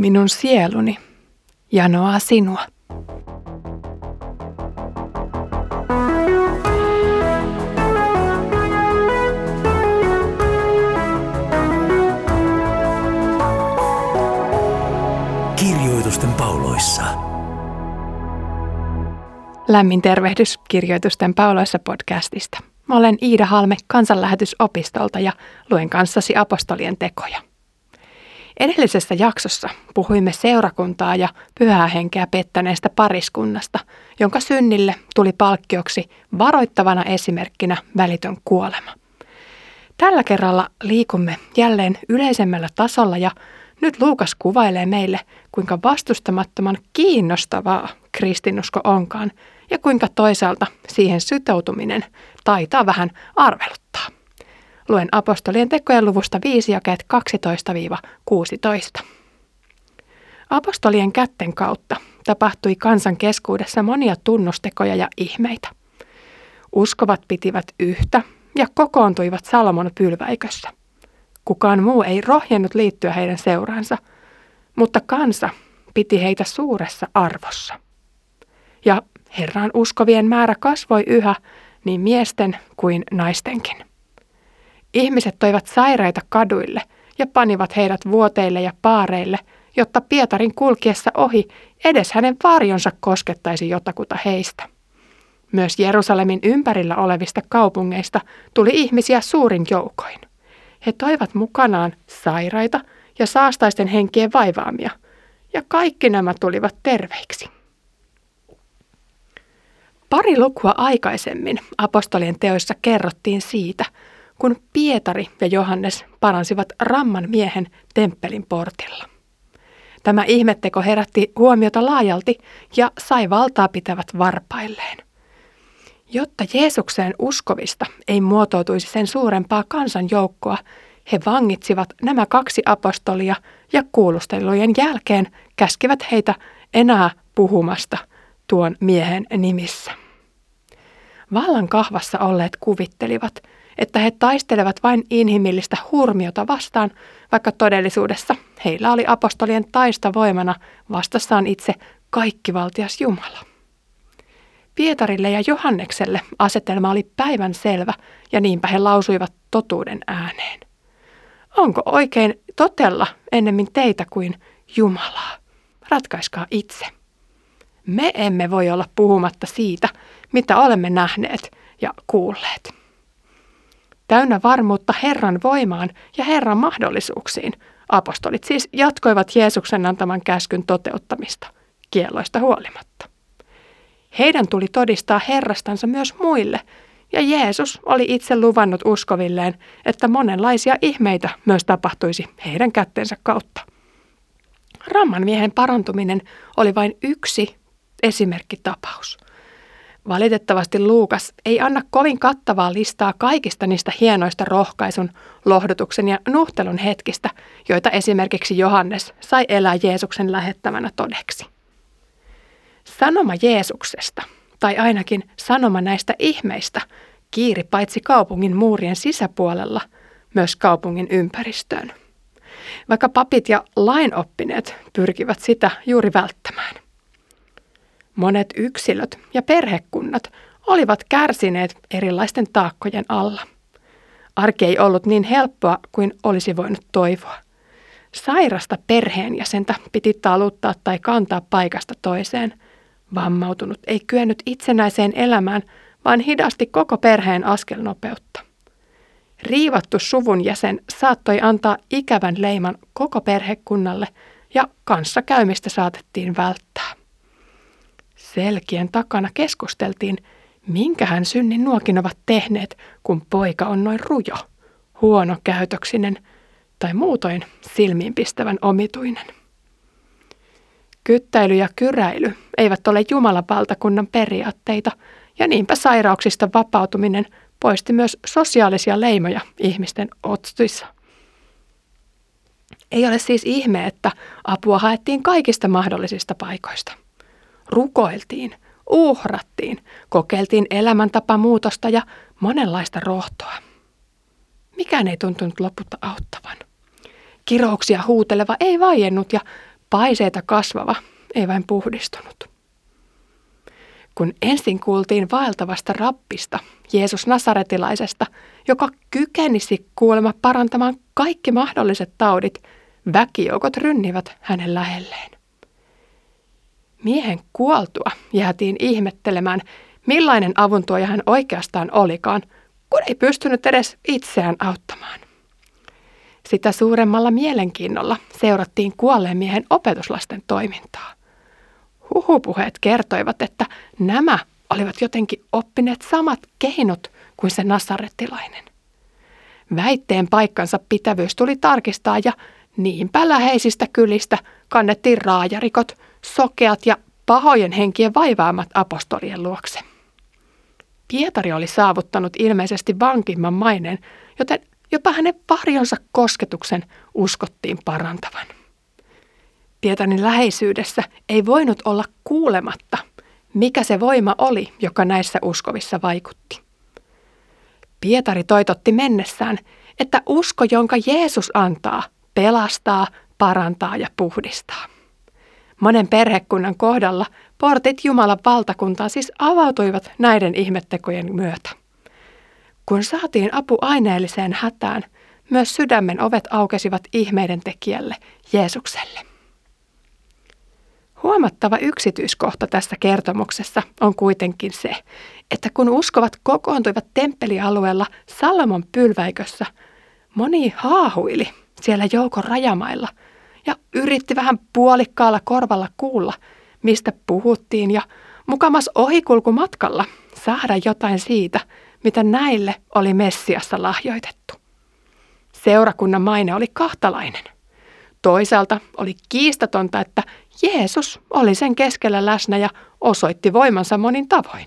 Minun sieluni janoaa sinua. Kirjoitusten pauloissa. Lämmin tervehdys Kirjoitusten pauloissa podcastista. Mä olen Iida Halme kansanlähetysopistolta ja luen kanssasi apostolien tekoja. Edellisessä jaksossa puhuimme seurakuntaa ja pyhää henkeä pettäneestä pariskunnasta, jonka synnille tuli palkkioksi varoittavana esimerkkinä välitön kuolema. Tällä kerralla liikumme jälleen yleisemmällä tasolla ja nyt Luukas kuvailee meille, kuinka vastustamattoman kiinnostavaa kristinusko onkaan ja kuinka toisaalta siihen sitoutuminen taitaa vähän arveluttaa. Luen apostolien tekojen luvusta 5 jakeet 12-16. Apostolien kätten kautta tapahtui kansan keskuudessa monia tunnustekoja ja ihmeitä. Uskovat pitivät yhtä ja kokoontuivat Salomon pylväikössä. Kukaan muu ei rohjennut liittyä heidän seuraansa, mutta kansa piti heitä suuressa arvossa. Ja Herran uskovien määrä kasvoi yhä niin miesten kuin naistenkin. Ihmiset toivat sairaita kaduille ja panivat heidät vuoteille ja paareille, jotta Pietarin kulkiessa ohi edes hänen varjonsa koskettaisi jotakuta heistä. Myös Jerusalemin ympärillä olevista kaupungeista tuli ihmisiä suurin joukoin. He toivat mukanaan sairaita ja saastaisten henkien vaivaamia, ja kaikki nämä tulivat terveiksi. Pari lukua aikaisemmin apostolien teoissa kerrottiin siitä, kun Pietari ja Johannes paransivat ramman miehen temppelin portilla. Tämä ihmetteko herätti huomiota laajalti ja sai valtaa pitävät varpailleen. Jotta Jeesukseen uskovista ei muotoutuisi sen suurempaa kansanjoukkoa, he vangitsivat nämä kaksi apostolia ja kuulustelujen jälkeen käskivät heitä enää puhumasta tuon miehen nimissä. Vallan kahvassa olleet kuvittelivat, että he taistelevat vain inhimillistä hurmiota vastaan, vaikka todellisuudessa heillä oli apostolien taista voimana vastassaan itse kaikkivaltias Jumala. Pietarille ja Johannekselle asetelma oli päivän selvä ja niinpä he lausuivat totuuden ääneen. Onko oikein totella ennemmin teitä kuin Jumalaa? Ratkaiskaa itse. Me emme voi olla puhumatta siitä, mitä olemme nähneet ja kuulleet. Täynnä varmuutta Herran voimaan ja Herran mahdollisuuksiin, apostolit siis jatkoivat Jeesuksen antaman käskyn toteuttamista, kieloista huolimatta. Heidän tuli todistaa Herrastansa myös muille, ja Jeesus oli itse luvannut uskovilleen, että monenlaisia ihmeitä myös tapahtuisi heidän kättensä kautta. Ramman miehen parantuminen oli vain yksi esimerkkitapaus – Valitettavasti Luukas ei anna kovin kattavaa listaa kaikista niistä hienoista rohkaisun, lohdutuksen ja nuhtelun hetkistä, joita esimerkiksi Johannes sai elää Jeesuksen lähettämänä todeksi. Sanoma Jeesuksesta, tai ainakin sanoma näistä ihmeistä, kiiri paitsi kaupungin muurien sisäpuolella, myös kaupungin ympäristöön. Vaikka papit ja lainoppineet pyrkivät sitä juuri välttämään – Monet yksilöt ja perhekunnat olivat kärsineet erilaisten taakkojen alla. Arki ei ollut niin helppoa kuin olisi voinut toivoa. Sairasta perheenjäsentä piti taluttaa tai kantaa paikasta toiseen. Vammautunut ei kyennyt itsenäiseen elämään, vaan hidasti koko perheen askelnopeutta. Riivattu suvun jäsen saattoi antaa ikävän leiman koko perhekunnalle ja kanssakäymistä saatettiin välttää. Selkien takana keskusteltiin, minkähän synnin nuokin ovat tehneet, kun poika on noin rujo, huono käytöksinen tai muutoin silmiinpistävän omituinen. Kyttäily ja kyräily eivät ole Jumalan valtakunnan periaatteita, ja niinpä sairauksista vapautuminen poisti myös sosiaalisia leimoja ihmisten otsuissa. Ei ole siis ihme, että apua haettiin kaikista mahdollisista paikoista – rukoiltiin, uhrattiin, kokeiltiin elämäntapamuutosta ja monenlaista rohtoa. Mikään ei tuntunut lopulta auttavan. Kirouksia huuteleva ei vaiennut ja paiseita kasvava ei vain puhdistunut. Kun ensin kuultiin vaeltavasta rappista, Jeesus Nasaretilaisesta, joka kykenisi kuulemma parantamaan kaikki mahdolliset taudit, väkijoukot rynnivät hänen lähelleen. Miehen kuoltua jäätiin ihmettelemään, millainen avuntuoja hän oikeastaan olikaan, kun ei pystynyt edes itseään auttamaan. Sitä suuremmalla mielenkiinnolla seurattiin kuolleen miehen opetuslasten toimintaa. Huhupuheet kertoivat, että nämä olivat jotenkin oppineet samat keinot kuin se nasarettilainen. Väitteen paikkansa pitävyys tuli tarkistaa ja niinpä läheisistä kylistä kannettiin raajarikot, sokeat ja pahojen henkien vaivaamat apostolien luokse. Pietari oli saavuttanut ilmeisesti vankimman maineen, joten jopa hänen varjonsa kosketuksen uskottiin parantavan. Pietarin läheisyydessä ei voinut olla kuulematta, mikä se voima oli, joka näissä uskovissa vaikutti. Pietari toitotti mennessään, että usko, jonka Jeesus antaa, pelastaa, parantaa ja puhdistaa. Monen perhekunnan kohdalla portit Jumalan valtakuntaan siis avautuivat näiden ihmettekojen myötä. Kun saatiin apu aineelliseen hätään, myös sydämen ovet aukesivat ihmeiden tekijälle, Jeesukselle. Huomattava yksityiskohta tässä kertomuksessa on kuitenkin se, että kun uskovat kokoontuivat temppelialueella Salomon pylväikössä, moni haahuili siellä joukon rajamailla ja yritti vähän puolikkaalla korvalla kuulla, mistä puhuttiin ja mukamas ohikulkumatkalla saada jotain siitä, mitä näille oli Messiassa lahjoitettu. Seurakunnan maine oli kahtalainen. Toisaalta oli kiistatonta, että Jeesus oli sen keskellä läsnä ja osoitti voimansa monin tavoin.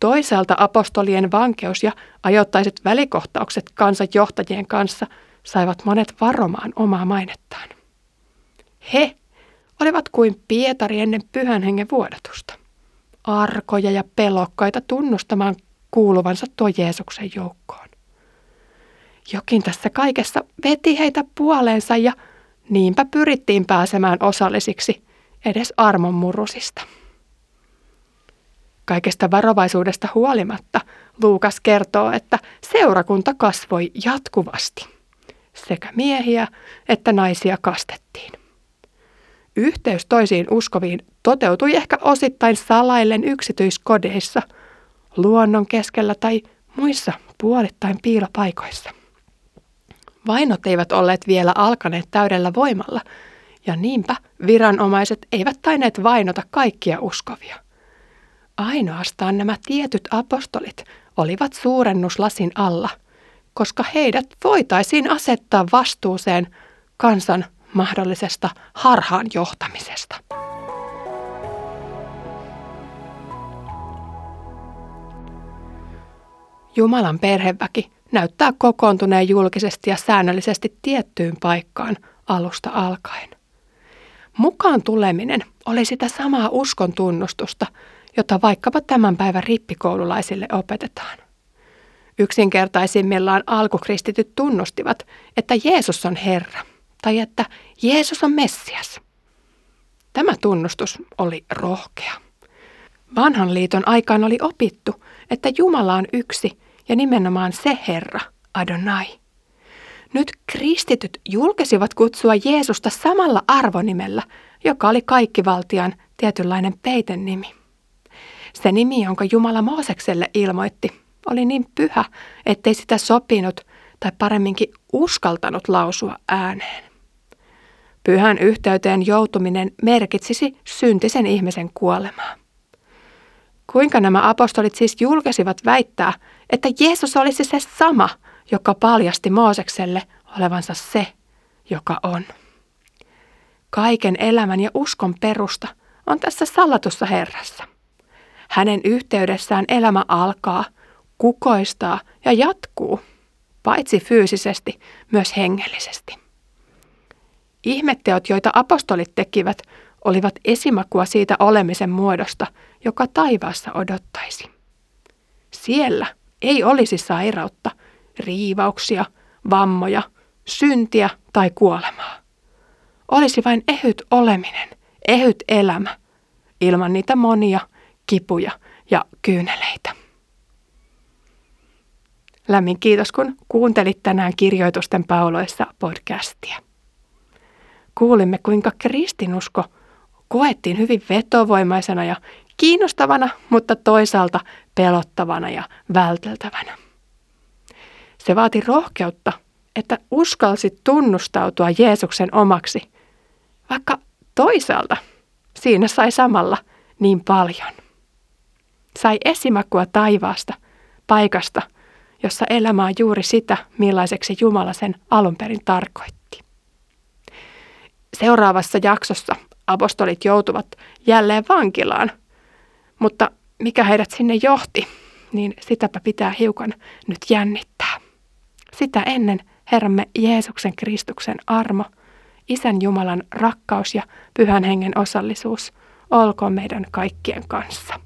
Toisaalta apostolien vankeus ja ajoittaiset välikohtaukset kansanjohtajien kanssa saivat monet varomaan omaa mainettaan. He olivat kuin Pietari ennen pyhän hengen vuodatusta. Arkoja ja pelokkaita tunnustamaan kuuluvansa tuo Jeesuksen joukkoon. Jokin tässä kaikessa veti heitä puoleensa ja niinpä pyrittiin pääsemään osallisiksi edes armon murusista. Kaikesta varovaisuudesta huolimatta Luukas kertoo, että seurakunta kasvoi jatkuvasti. Sekä miehiä että naisia kastettiin. Yhteys toisiin uskoviin toteutui ehkä osittain salaillen yksityiskodeissa, luonnon keskellä tai muissa puolittain piilopaikoissa. Vainot eivät olleet vielä alkaneet täydellä voimalla, ja niinpä viranomaiset eivät taineet vainota kaikkia uskovia. Ainoastaan nämä tietyt apostolit olivat suurennuslasin alla, koska heidät voitaisiin asettaa vastuuseen kansan mahdollisesta harhaan johtamisesta. Jumalan perheväki näyttää kokoontuneen julkisesti ja säännöllisesti tiettyyn paikkaan alusta alkaen. Mukaan tuleminen oli sitä samaa uskon tunnustusta, jota vaikkapa tämän päivän rippikoululaisille opetetaan. Yksinkertaisimmillaan alkukristityt tunnustivat, että Jeesus on Herra tai että Jeesus on Messias. Tämä tunnustus oli rohkea. Vanhan liiton aikaan oli opittu, että Jumala on yksi ja nimenomaan se Herra, Adonai. Nyt kristityt julkesivat kutsua Jeesusta samalla arvonimellä, joka oli kaikkivaltian tietynlainen peiten nimi. Se nimi, jonka Jumala Moosekselle ilmoitti, oli niin pyhä, ettei sitä sopinut tai paremminkin uskaltanut lausua ääneen. Pyhän yhteyteen joutuminen merkitsisi syntisen ihmisen kuolemaa. Kuinka nämä apostolit siis julkesivat väittää, että Jeesus olisi se sama, joka paljasti Moosekselle olevansa se, joka on. Kaiken elämän ja uskon perusta on tässä salatussa Herrassa. Hänen yhteydessään elämä alkaa, kukoistaa ja jatkuu, paitsi fyysisesti, myös hengellisesti. Ihmetteot, joita apostolit tekivät, olivat esimakua siitä olemisen muodosta, joka taivaassa odottaisi. Siellä ei olisi sairautta, riivauksia, vammoja, syntiä tai kuolemaa. olisi vain ehyt oleminen, ehyt elämä, ilman niitä monia kipuja ja kyyneleitä. Lämmin kiitos, kun kuuntelit tänään kirjoitusten pauloissa podcastia. Kuulimme, kuinka kristinusko koettiin hyvin vetovoimaisena ja kiinnostavana, mutta toisaalta pelottavana ja välteltävänä. Se vaati rohkeutta, että uskalsi tunnustautua Jeesuksen omaksi, vaikka toisaalta siinä sai samalla niin paljon. Sai esimakua taivaasta, paikasta, jossa elämä on juuri sitä, millaiseksi Jumala sen alun perin tarkoitti. Seuraavassa jaksossa apostolit joutuvat jälleen vankilaan, mutta mikä heidät sinne johti, niin sitäpä pitää hiukan nyt jännittää. Sitä ennen Herramme Jeesuksen Kristuksen armo, Isän Jumalan rakkaus ja Pyhän Hengen osallisuus olkoon meidän kaikkien kanssa.